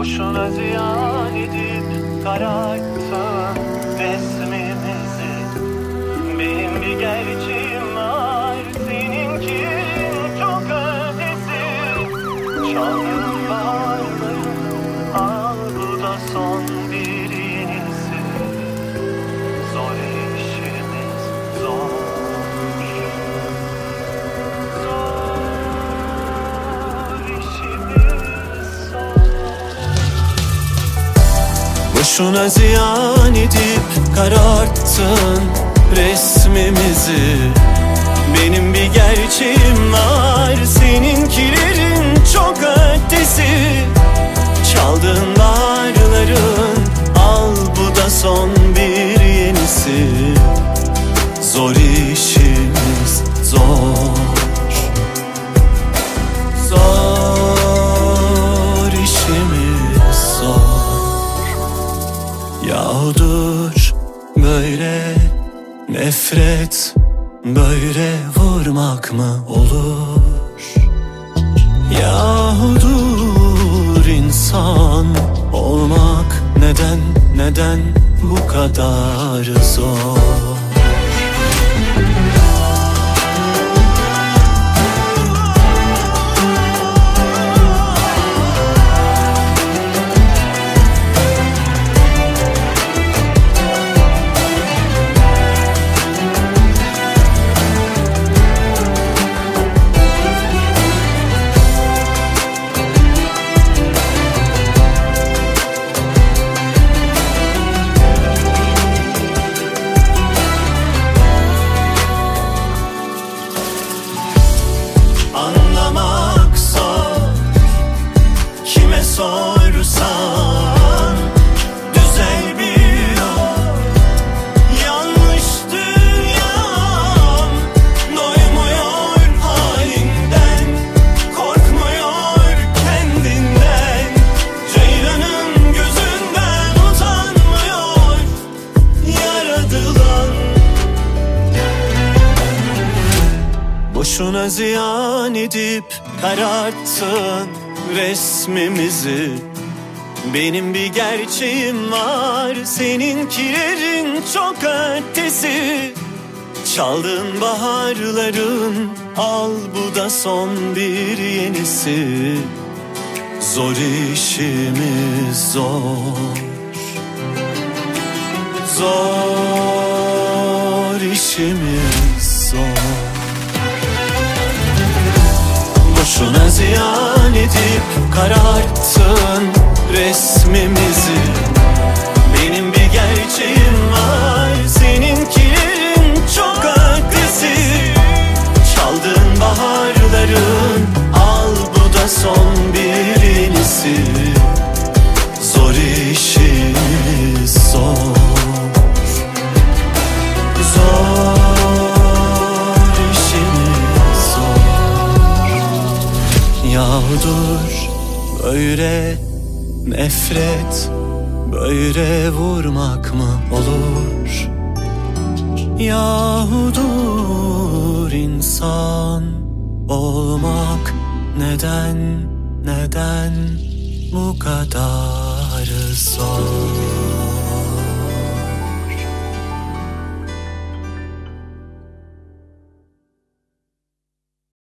Boşuna ziyan edip kararttın resmimizi Benim bir gerçeğim var seninki çok ötesi. Çaldığın bağırları al bu da son bir Boşuna ziyan edip kararttın resmimizi. Benim bir gerçeğim var seninkilerin böyle nefret Böyle vurmak mı olur? Yahudur insan olmak Neden neden bu kadar zor Boşuna ziyan edip kararttın resmimizi. Benim bir gerçeğim var seninkilerin çok ötesi. Çaldığın baharların al bu da son bir yenisi. Zor işimiz zor. Zor işimiz Yağdur böyle nefret Böyle vurmak mı olur? Yahudur insan olmak Neden, neden bu kadar zor